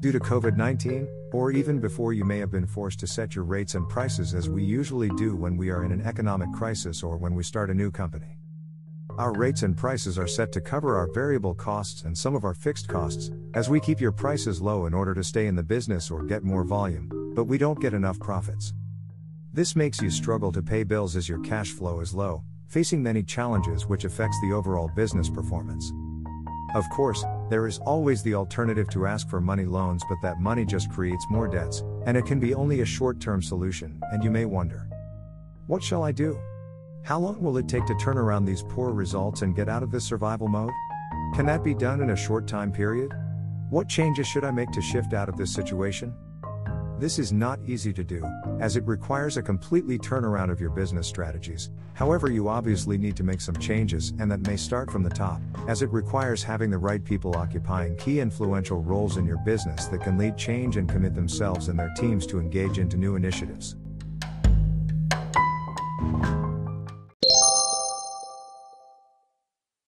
Due to COVID 19, or even before you may have been forced to set your rates and prices as we usually do when we are in an economic crisis or when we start a new company. Our rates and prices are set to cover our variable costs and some of our fixed costs, as we keep your prices low in order to stay in the business or get more volume, but we don't get enough profits. This makes you struggle to pay bills as your cash flow is low, facing many challenges which affects the overall business performance. Of course, there is always the alternative to ask for money loans, but that money just creates more debts, and it can be only a short term solution, and you may wonder What shall I do? How long will it take to turn around these poor results and get out of this survival mode? Can that be done in a short time period? What changes should I make to shift out of this situation? This is not easy to do, as it requires a completely turnaround of your business strategies. However, you obviously need to make some changes, and that may start from the top, as it requires having the right people occupying key influential roles in your business that can lead change and commit themselves and their teams to engage into new initiatives.